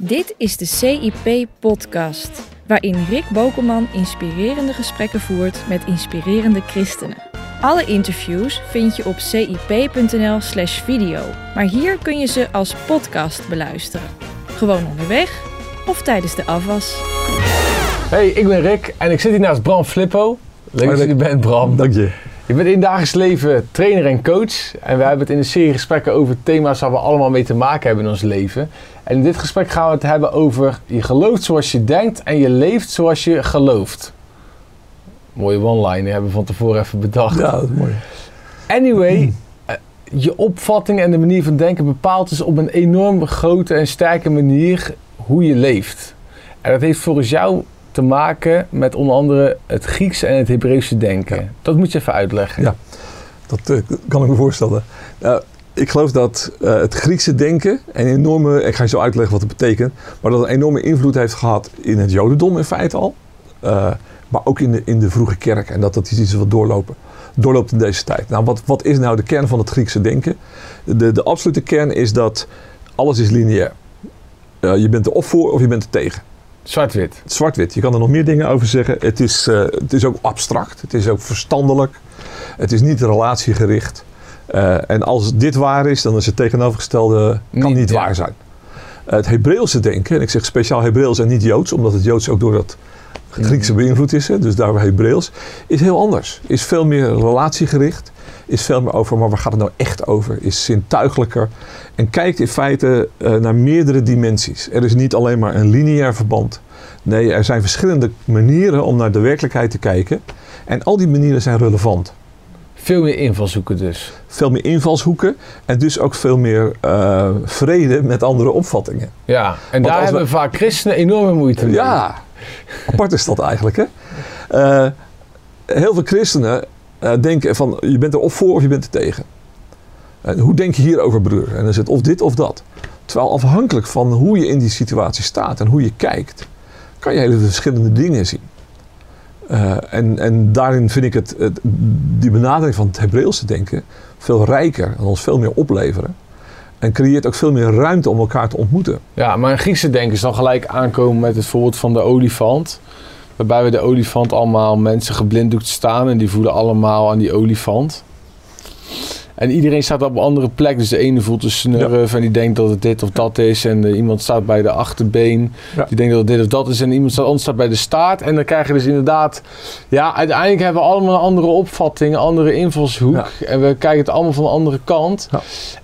Dit is de CIP-podcast, waarin Rick Bokelman inspirerende gesprekken voert met inspirerende christenen. Alle interviews vind je op cip.nl/slash video, maar hier kun je ze als podcast beluisteren. Gewoon onderweg of tijdens de afwas. Hey, ik ben Rick en ik zit hier naast Bram Flippo. Leuk dat je er bent, Bram. Dank je. Je bent in het dagelijks leven trainer en coach. En we hebben het in een serie gesprekken over thema's waar we allemaal mee te maken hebben in ons leven. En in dit gesprek gaan we het hebben over je gelooft zoals je denkt en je leeft zoals je gelooft. Mooie one-liner hebben we van tevoren even bedacht. Ja, dat is mooi. Anyway, eh, je opvatting en de manier van denken bepaalt dus op een enorm grote en sterke manier hoe je leeft. En dat heeft volgens jou te maken met onder andere het Griekse en het Hebreeuwse denken. Dat moet je even uitleggen. Ja, dat eh, kan ik me voorstellen. Nou, ik geloof dat eh, het Griekse denken een enorme, ik ga je zo uitleggen wat het betekent, maar dat een enorme invloed heeft gehad in het Jodendom in feite al, eh, maar ook in de, in de vroege kerk en dat dat iets is wat doorlopen, doorloopt in deze tijd. Nou, wat, wat is nou de kern van het Griekse denken? De, de absolute kern is dat alles is lineair. Je bent er of voor of je bent er tegen. Zwart-wit. Zwart-wit. Je kan er nog meer dingen over zeggen. Het is, uh, het is ook abstract. Het is ook verstandelijk. Het is niet relatiegericht. Uh, en als dit waar is, dan is het tegenovergestelde kan niet, niet ja. waar zijn. Uh, het Hebreeuwse denken, en ik zeg speciaal Hebreeuws en niet Joods, omdat het Joods ook door dat Griekse beïnvloed is, hè, dus daar Hebreeuws, is heel anders. Is veel meer relatiegericht. Is veel meer over, maar waar gaat het nou echt over? Is zintuigelijker. En kijkt in feite uh, naar meerdere dimensies. Er is niet alleen maar een lineair verband. Nee, er zijn verschillende manieren om naar de werkelijkheid te kijken. En al die manieren zijn relevant. Veel meer invalshoeken dus. Veel meer invalshoeken en dus ook veel meer uh, vrede met andere opvattingen. Ja, en daar hebben we vaak christenen enorme moeite mee. Ja, apart is dat eigenlijk. Hè? Uh, heel veel christenen uh, denken van je bent er of voor of je bent er tegen. En hoe denk je hierover, broer? En dan het of dit of dat. Terwijl afhankelijk van hoe je in die situatie staat en hoe je kijkt, kan je hele verschillende dingen zien. En, en daarin vind ik het, het, die benadering van het Hebreeuwse denken veel rijker en ons veel meer opleveren. En creëert ook veel meer ruimte om elkaar te ontmoeten. Ja, maar een Griekse denken is dan gelijk aankomen met het voorbeeld van de olifant. Waarbij we de olifant allemaal mensen geblinddoekt staan en die voelen allemaal aan die olifant. En iedereen staat op een andere plek. Dus de ene voelt een snurf ja. en die denkt dat het dit of dat is. En uh, iemand staat bij de achterbeen. Ja. Die denkt dat het dit of dat is. En iemand staat, anders staat bij de staart. En dan krijg je dus inderdaad... Ja, uiteindelijk hebben we allemaal een andere opvatting. Een andere invalshoek. Ja. En we kijken het allemaal van de andere kant.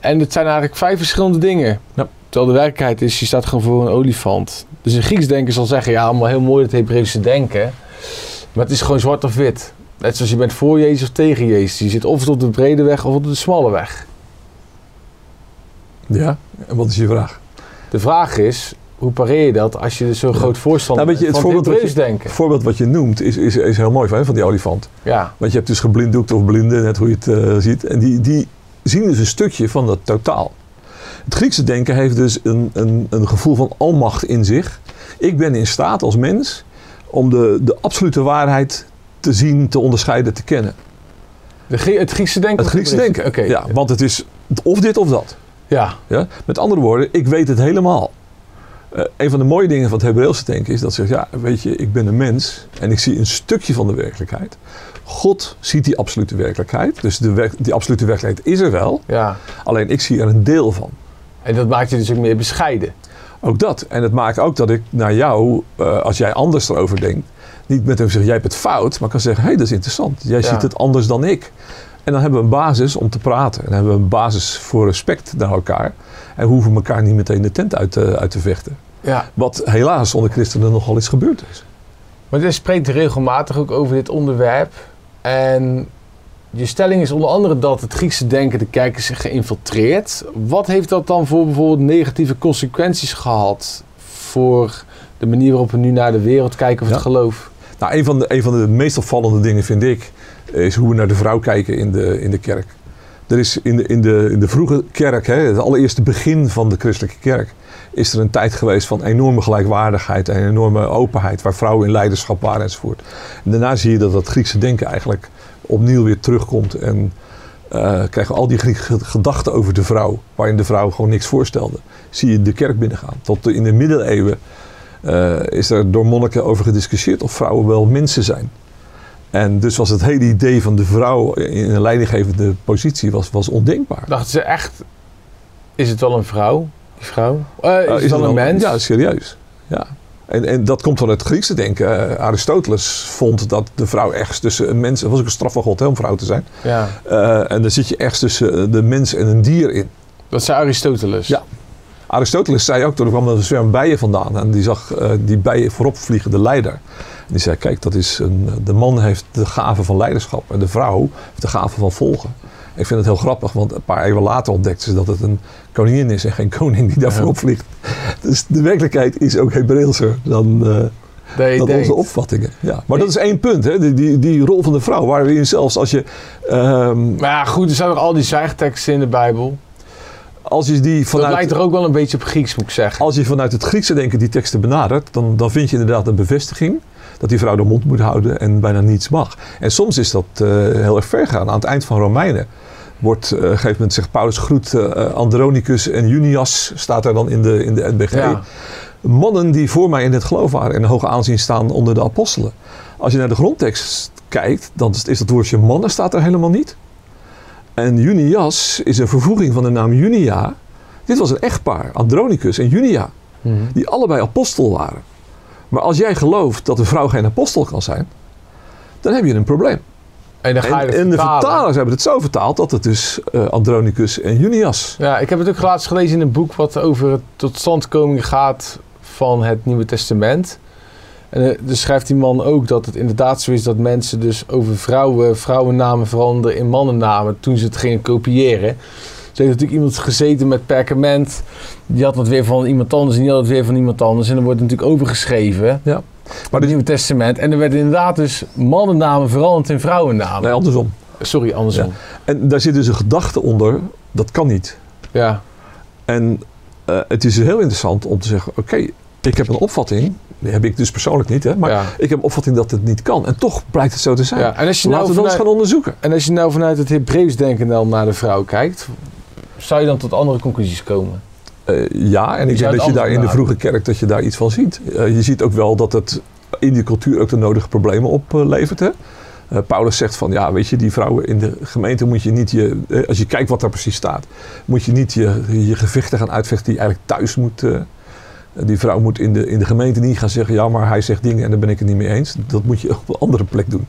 En het zijn eigenlijk vijf verschillende dingen. Terwijl de werkelijkheid is, je staat gewoon voor een olifant. Dus een Grieks denken zal zeggen... Ja, allemaal heel mooi het Hebreeuwse denken. Maar het is gewoon zwart of wit. Net zoals je bent voor Jezus of tegen Jezus. Je zit of op de brede weg of op de smalle weg. Ja, en wat is je vraag? De vraag is, hoe pareer je dat als je zo'n ja. groot voorstander nou, je, het van voorbeeld wat je, denken? Het voorbeeld wat je noemt is, is, is heel mooi van, van die olifant. Ja. Want je hebt dus geblinddoekt of blinden, net hoe je het uh, ziet. En die, die zien dus een stukje van dat totaal. Het Griekse denken heeft dus een, een, een gevoel van almacht in zich. Ik ben in staat als mens om de, de absolute waarheid te zien, te onderscheiden, te kennen. De, het Griekse denken? Het Griekse denken, okay. ja. Want het is of dit of dat. Ja. ja. Met andere woorden, ik weet het helemaal. Uh, een van de mooie dingen van het Hebreeuwse denken is dat zegt, ja, weet je, ik ben een mens en ik zie een stukje van de werkelijkheid. God ziet die absolute werkelijkheid, dus de, die absolute werkelijkheid is er wel. Ja. Alleen ik zie er een deel van. En dat maakt je dus ook meer bescheiden. Ook dat. En het maakt ook dat ik naar jou, uh, als jij anders erover denkt, niet met hem zeggen, jij hebt het fout, maar kan zeggen, hé, hey, dat is interessant. Jij ja. ziet het anders dan ik. En dan hebben we een basis om te praten. En dan hebben we een basis voor respect naar elkaar. En hoeven elkaar niet meteen de tent uit te, uit te vechten. Ja. Wat helaas onder christenen nogal eens gebeurd is. Maar je spreekt regelmatig ook over dit onderwerp. En je stelling is onder andere dat het Griekse denken de is geïnfiltreerd. Wat heeft dat dan voor bijvoorbeeld negatieve consequenties gehad voor de manier waarop we nu naar de wereld kijken of ja. het geloof? Nou, een van, de, van de meest opvallende dingen vind ik, is hoe we naar de vrouw kijken in de, in de kerk. Er is in de, in de, in de vroege kerk, hè, het allereerste begin van de christelijke kerk, is er een tijd geweest van enorme gelijkwaardigheid en enorme openheid, waar vrouwen in leiderschap waren enzovoort. En daarna zie je dat dat Griekse denken eigenlijk opnieuw weer terugkomt en eh, krijgen al die Griekse gedachten over de vrouw, waarin de vrouw gewoon niks voorstelde. Zie je de kerk binnengaan. Tot in de middeleeuwen is er door monniken over gediscussieerd of vrouwen wel mensen zijn. En dus was het hele idee van de vrouw in een leidinggevende positie was, was ondenkbaar. Dachten ze echt, is het wel een vrouw? Die vrouw? Eh, is Uh, het wel een mens? Ja, serieus. Ja. En, en dat komt van het Griekse denken. Eh, Aristoteles vond dat de vrouw ergens tussen een mens... Het was ook een straf van God hè, om vrouw te zijn. Ja. Eh, en dan zit je ergens tussen de mens en een dier in. Dat zei Aristoteles. Ja. Aristoteles zei ook, toen kwam er een zwerm bijen vandaan. En die zag eh, die bijen voorop vliegen, de leider. En die zei, kijk, dat is een, de man heeft de gave van leiderschap. En de vrouw heeft de gave van volgen. Ik vind het heel grappig, want een paar eeuwen later ontdekten ze dat het een koningin is en geen koning die daar Ja. voorop vliegt. Dus de werkelijkheid is ook Hebreeuwser dan, eh, dan onze opvattingen. Ja. Maar dat is één punt, hè? Die, die, die rol van de vrouw, waarin zelfs als je, ehm, Maar ja, goed, er zijn nog al die zwijgteksten in de Bijbel. Als je die Dat vanuit... lijkt er ook wel een beetje op Grieks, moet ik zeggen. Als je vanuit het Griekse denken die teksten benadert, dan, dan vind je inderdaad een bevestiging dat die vrouw de mond moet houden en bijna niets mag. En soms is dat eh, heel erg ver gaan. Aan het eind van Romeinen wordt, eh, op een gegeven moment zegt Paulus groet eh, Andronicus en Junias, staat er dan in de, in de NBG. Ja. Mannen die voor mij in het geloof waren en hoog aanzien staan onder de apostelen. Als je naar de grondtekst kijkt, dan is- is dat woordje mannen staat er helemaal niet. En Junias is een vervoeging van de naam Junia. Dit was een echtpaar, Andronicus en Junia Mhm. die allebei apostel waren. Maar als jij gelooft dat een vrouw geen apostel kan zijn, dan heb je een probleem. En dan ga je En, het en de vertalers hebben het zo vertaald dat het dus eh, Andronicus en Junias. Ja, ik heb het ook laatst gelezen in een boek wat over het totstandkoming gaat van het Nieuwe Testament. En eh, dus schrijft die man ook dat het inderdaad zo is dat mensen dus over vrouwen, vrouwennamen veranderen in mannennamen toen ze het gingen kopiëren. Dus heeft natuurlijk iemand gezeten met perkament. Die had het weer van iemand anders en die had het weer van iemand anders. En dan wordt het natuurlijk overgeschreven. Maar Het dit, Nieuwe Testament. En er werden inderdaad dus mannennamen veranderd in vrouwennamen. nee, andersom. Sorry, andersom. En daar zit dus een gedachte onder, dat kan niet. Ja. En eh, het is heel interessant om te zeggen, oké, ik heb een opvatting, die heb ik dus persoonlijk niet, hè, maar ja. ik heb opvatting dat het niet kan. En toch blijkt het zo te zijn. ja. En als je Laten nou we eens vanuit- gaan onderzoeken. En als je nou vanuit het Hebreeuws denken dan naar de vrouw kijkt, zou je dan tot andere conclusies komen? Eh, ja, en ik denk dat je daar in de vroege kerk dat je daar iets van ziet. Eh, je ziet ook wel dat het in die cultuur ook de nodige problemen oplevert. hè. Eh, Paulus zegt van, ja, weet je, die vrouwen in de gemeente moet je niet je, als je kijkt wat daar precies staat, moet je niet je, je gevechten gaan uitvechten die eigenlijk thuis moet. Die vrouw moet in de, in de gemeente niet gaan zeggen, ja, maar hij zegt dingen en daar ben ik het niet mee eens. Dat moet je op een andere plek doen.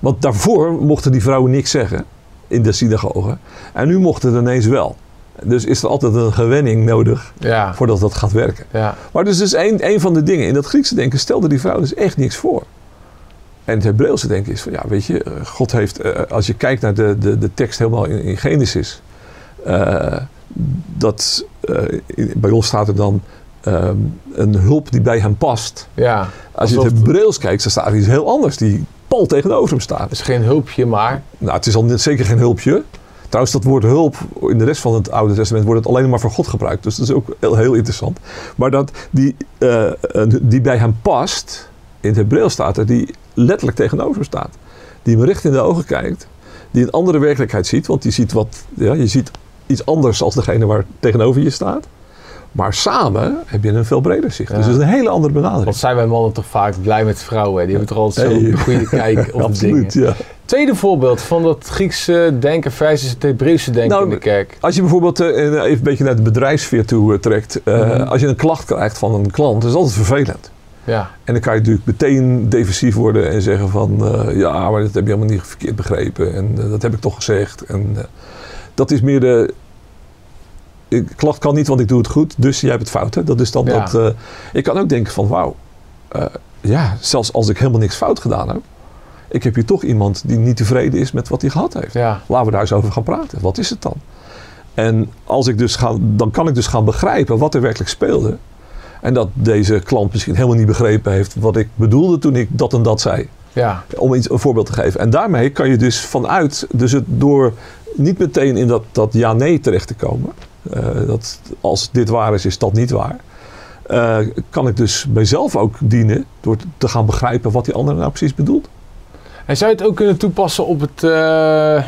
Want daarvoor mochten die vrouwen niks zeggen in de synagoge. En nu mochten het ineens wel. Dus is er altijd een gewenning nodig Ja. voordat dat gaat werken. ja. Maar dus is een, een van de dingen. In dat Griekse denken stelde die vrouw dus echt niks voor. En het Hebreeuwse denken is van, ja, weet je, eh, God heeft, eh, als je kijkt naar de, de, de tekst helemaal in, in Genesis, eh, dat, bij ons staat er dan ehm, een hulp die bij hem past. ja. Als je het Hebreeuws kijkt, dan staat er iets heel anders, die pal tegenover hem staat. Het is geen hulpje, maar Nou, het is al net zeker geen hulpje. Trouwens, dat woord hulp, in de rest van het Oude Testament wordt het alleen maar voor God gebruikt. Dus dat is ook heel, heel interessant. Maar dat die, eh, die bij hem past, in het Hebreeuws staat er, die letterlijk tegenover hem staat. Die hem recht in de ogen kijkt. Die een andere werkelijkheid ziet. Want die ziet wat, ja, je ziet iets anders als degene waar tegenover je staat. Maar samen heb je een veel breder zicht. Ja. Dus het is een hele andere benadering. wat zijn wij mannen toch vaak blij met vrouwen. hè? Die hebben toch altijd zo'n Hey. goede kijk op Absoluut, dingen. ja. Tweede voorbeeld van dat Griekse denken versus het Hebreeuwse denken Nou, in de kerk. Als je bijvoorbeeld eh, even een beetje naar de bedrijfsfeer toe eh, trekt. eh, Mhm. Als je een klacht krijgt van een klant, is het altijd vervelend. Ja. En dan kan je natuurlijk meteen defensief worden en zeggen van... eh, ja, maar dat heb je helemaal niet verkeerd begrepen. En eh, dat heb ik toch gezegd. En eh, dat is meer de... Ik, klacht kan niet, want ik doe het goed. Dus jij hebt het fout. Hè? Dat is dan Ja. dat... eh, ik kan ook denken van wauw. eh, ja, zelfs als ik helemaal niks fout gedaan heb... Ik heb hier toch iemand die niet tevreden is met wat hij gehad heeft. Ja. Laten we daar eens over gaan praten. Wat is het dan? En als ik dus ga, dan kan ik dus gaan begrijpen wat er werkelijk speelde. En dat deze klant misschien helemaal niet begrepen heeft wat ik bedoelde toen ik dat en dat zei. Ja. Om iets, een voorbeeld te geven. En daarmee kan je dus vanuit, dus het door niet meteen in dat, dat ja-nee terecht te komen. Eh, dat als dit waar is, is dat niet waar. eh, kan ik dus mijzelf ook dienen door te gaan begrijpen wat die ander nou precies bedoelt. En zou je het ook kunnen toepassen op het, eh,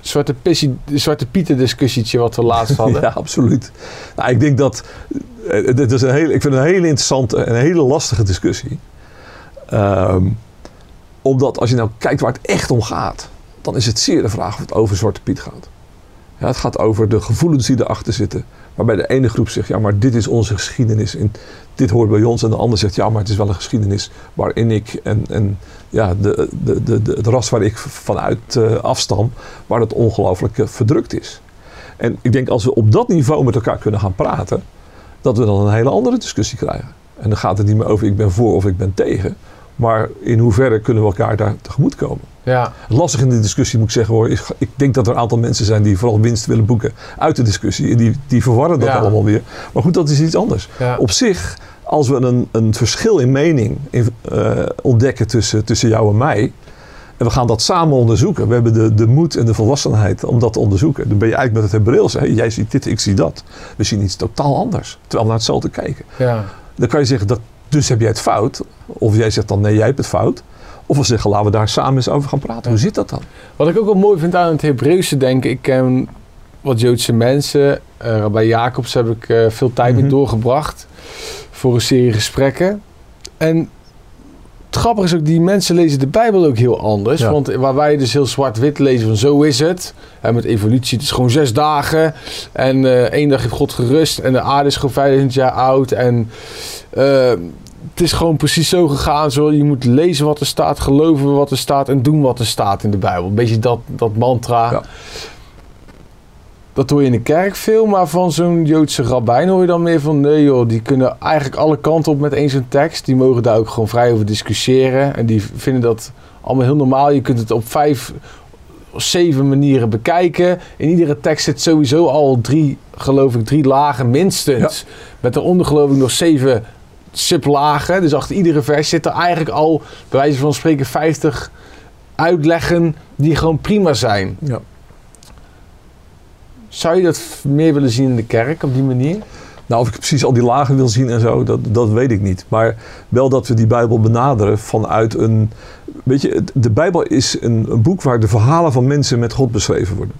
Zwarte, pissie, Zwarte Pieter discussietje wat we laatst hadden. Ja, absoluut. Nou, ik denk dat. Dit is een hele, ik vind het een hele interessante en een hele lastige discussie. Ehm, omdat als je nou kijkt waar het echt om gaat, dan is het zeer de vraag of het over Zwarte Piet gaat. Ja, het gaat over de gevoelens die erachter zitten. Waarbij de ene groep zegt, ja, maar dit is onze geschiedenis en dit hoort bij ons. En de ander zegt, ja, maar het is wel een geschiedenis waarin ik en, en ja, de, de, de, het ras waar ik vanuit eh, afstam, waar het ongelooflijk eh, verdrukt is. En ik denk als we op dat niveau met elkaar kunnen gaan praten, dat we dan een hele andere discussie krijgen. En dan gaat het niet meer over ik ben voor of ik ben tegen. Maar in hoeverre kunnen we elkaar daar tegemoet komen? Ja, Het lastige in de discussie moet ik zeggen hoor, ik denk dat er een aantal mensen zijn die vooral winst willen boeken uit de discussie. En die, die verwarren dat Ja. allemaal weer. Maar goed, dat is iets anders. ja. Op zich, als we een, een verschil in mening in, eh, ontdekken tussen, tussen jou en mij. En we gaan dat samen onderzoeken. We hebben de, de moed en de volwassenheid om dat te onderzoeken. Dan ben je eigenlijk met het Hebreeuws. Jij ziet dit, ik zie dat. We zien iets totaal anders. Terwijl we naar hetzelfde kijken. ja. Dan kan je zeggen, dat, dus heb jij het fout. Of jij zegt dan, nee, jij hebt het fout. Of we zeggen, laten we daar samen eens over gaan praten. Hoe zit dat dan? Wat ik ook wel mooi vind aan het Hebreeuwse denken, ik ken wat Joodse mensen. eh bij Jacobs heb ik eh, veel tijd mee Mhm. doorgebracht voor een serie gesprekken. En het grappige is ook, die mensen lezen de Bijbel ook heel anders. Ja. Want waar wij dus heel zwart-wit lezen van zo is het. En met evolutie, het is gewoon zes dagen. En eh één dag heeft God gerust. En de aarde is gewoon 5000 jaar oud. En het is gewoon precies zo gegaan. Zo, je moet lezen wat er staat, geloven wat er staat en doen wat er staat in de Bijbel. Een beetje dat, dat mantra. Ja. Dat hoor je in de kerk veel, maar van zo'n Joodse rabbijn hoor je dan meer van... nee joh, die kunnen eigenlijk alle kanten op met één zo'n tekst. Die mogen daar ook gewoon vrij over discussiëren. En die vinden dat allemaal heel normaal. Je kunt het op vijf of zeven manieren bekijken. In iedere tekst zit sowieso al drie, geloof ik, drie lagen minstens. Met daaronder geloof ik nog zeven sublagen. Dus achter iedere vers zit er eigenlijk al, bij wijze van spreken, 50 uitleggen die gewoon prima zijn. Ja. Zou je dat meer willen zien in de kerk op die manier? Nou, of ik precies al die lagen wil zien en zo, dat, dat weet ik niet. Maar wel dat we die Bijbel benaderen vanuit een... Weet je, de Bijbel is een, een boek waar de verhalen van mensen met God beschreven worden.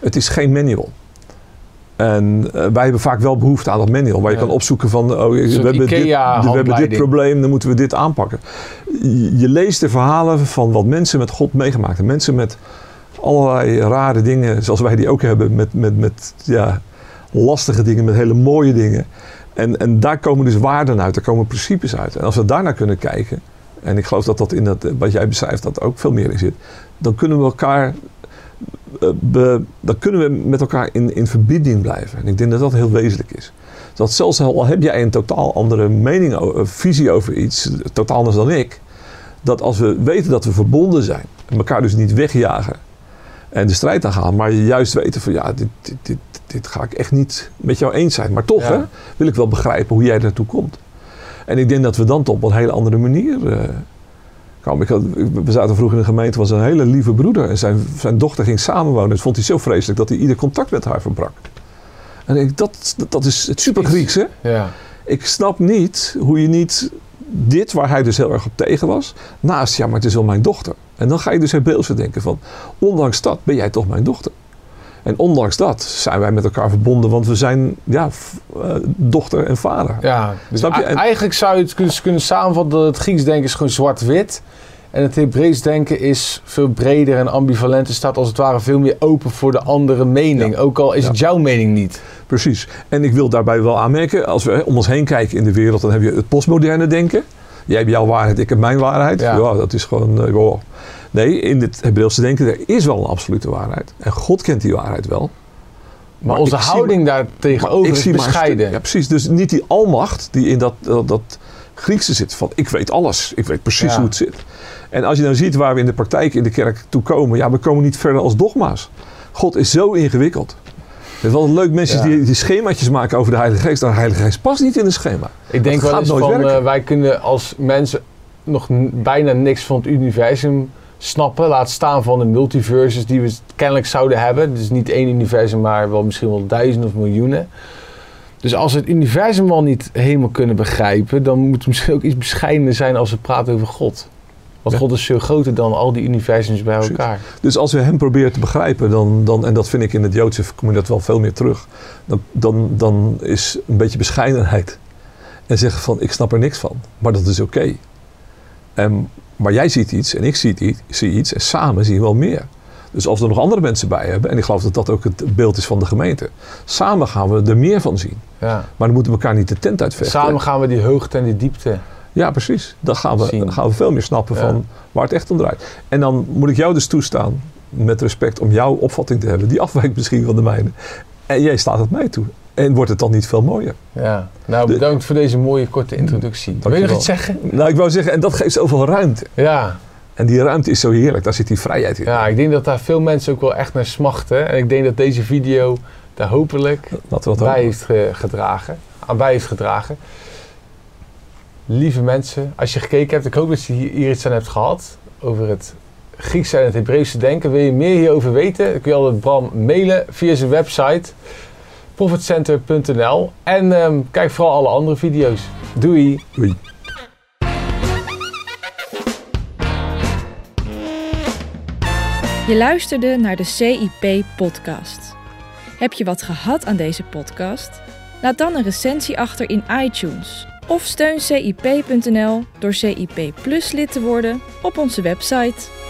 Het is geen manual. En eh, wij hebben vaak wel behoefte aan dat manual. Waar je Ja. kan opzoeken van, oh, we, hebben dit, we hebben dit probleem, dan moeten we dit aanpakken. Je, je leest de verhalen van wat mensen met God meegemaakt hebben. Mensen met allerlei rare dingen, zoals wij die ook hebben. Met, met, met ja, lastige dingen, met hele mooie dingen. En, en daar komen dus waarden uit, daar komen principes uit. En als we daarnaar kunnen kijken, en ik geloof dat dat in dat, wat jij beschrijft, dat ook veel meer in zit, dan kunnen we elkaar, be- dan kunnen we met elkaar in, in verbinding blijven. En ik denk dat dat heel wezenlijk is. Dat zelfs al heb jij een totaal andere mening, eh, visie over iets, totaal anders dan ik, dat als we weten dat we verbonden zijn, en elkaar dus niet wegjagen en de strijd aangaan, maar juist weten van ja, dit, dit, dit, dit ga ik echt niet met jou eens zijn. Maar toch Ja. hè, wil ik wel begrijpen hoe jij daartoe komt. En ik denk dat we dan toch op een hele andere manier eh, komen. Ik had, we zaten vroeger in de gemeente, was een hele lieve broeder. En zijn, zijn dochter ging samenwonen. Dat vond hij zo vreselijk dat hij ieder contact met haar verbrak. En ik, dat, dat is het super Grieks, hè? Ja. Ik snap niet hoe je niet dit, waar hij dus heel erg op tegen was, naast, ja, maar het is wel mijn dochter. En dan ga je dus Hebreeuws denken van, ondanks dat ben jij toch mijn dochter. En ondanks dat zijn wij met elkaar verbonden, want we zijn ja, eh, dochter en vader. Ja, dus Snap je? En- eigenlijk zou je het kunnen, kunnen samenvatten dat het Grieks denken is gewoon zwart-wit. En het Hebreeuws denken is veel breder en ambivalent. Het staat als het ware veel meer open voor de andere mening. Ja. Ook al is Ja. het jouw mening niet. Precies. En ik wil daarbij wel aanmerken, als we om ons heen kijken in de wereld, dan heb je het postmoderne denken. Jij hebt jouw waarheid, ik heb mijn waarheid. Ja. Ja, dat is gewoon. eh, wow. Nee, in het Hebreeuwse denken, er is wel een absolute waarheid. En God kent die waarheid wel. Maar, onze houding daar tegenover is bescheiden. Ja, precies. Dus niet die almacht die in dat, dat, dat Griekse zit. Van ik weet alles. Ik weet precies Ja. hoe het zit. En als je nou ziet waar we in de praktijk in de kerk toe komen. Ja, we komen niet verder als dogma's. God is zo ingewikkeld. Het is wel leuk mensen Ja. die, die schemaatjes maken over de Heilige Geest. Nou, De Heilige Geest past niet in een schema. Ik denk wel eens van, eh, wij kunnen als mensen nog bijna niks van het universum snappen. Laat staan van de multiverses die we kennelijk zouden hebben. Dus niet één universum, maar wel misschien wel duizenden of miljoenen. Dus als we het universum al niet helemaal kunnen begrijpen, dan moet het misschien ook iets bescheidener zijn als we praten over God. Want. God is veel groter dan al die universums bij elkaar. Dus als we hem proberen te begrijpen, dan, dan, en dat vind ik in het Joodse, kom je dat wel veel meer terug, dan, dan, dan is een beetje bescheidenheid. En zeggen van, ik snap er niks van, maar dat is oké. En Maar jij ziet iets en ik zie iets, zie iets en samen zien we wel meer. Dus als we er nog andere mensen bij hebben, en ik geloof dat dat ook het beeld is van de gemeente, samen gaan we er meer van zien. Ja. Maar dan moeten we elkaar niet de tent uitvechten. Samen gaan we die hoogte en die diepte. Ja, precies. Dan gaan we, dan gaan we veel meer snappen Ja. van waar het echt om draait. En dan moet ik jou dus toestaan, met respect, om jouw opvatting te hebben. Die afwijkt misschien van de mijne. En jij staat het mij toe. En wordt het dan niet veel mooier? Ja. Nou, De- bedankt voor deze mooie korte introductie. Wil je nog iets zeggen? Nou, ik wou zeggen, en dat geeft zoveel ruimte. Ja. En die ruimte is zo heerlijk. Daar zit die vrijheid in. ja, ik denk dat daar veel mensen ook wel echt naar smachten. En ik denk dat deze video daar hopelijk dat bij heeft ge- gedragen. Aan bij heeft gedragen. Lieve mensen, als je gekeken hebt, ik hoop dat je hier, iets aan hebt gehad. Over het Griekse en het Hebreeuwse denken. Wil je meer hierover weten? Dan kun je altijd Bram mailen via zijn website. profitcenter.nl En ehm, kijk vooral alle andere video's. Doei! Doei. Je luisterde naar de CIP-podcast. Heb je wat gehad aan deze podcast? Laat dan een recensie achter in iTunes. Of steun CIP.nl door CIP Plus lid te worden op onze website.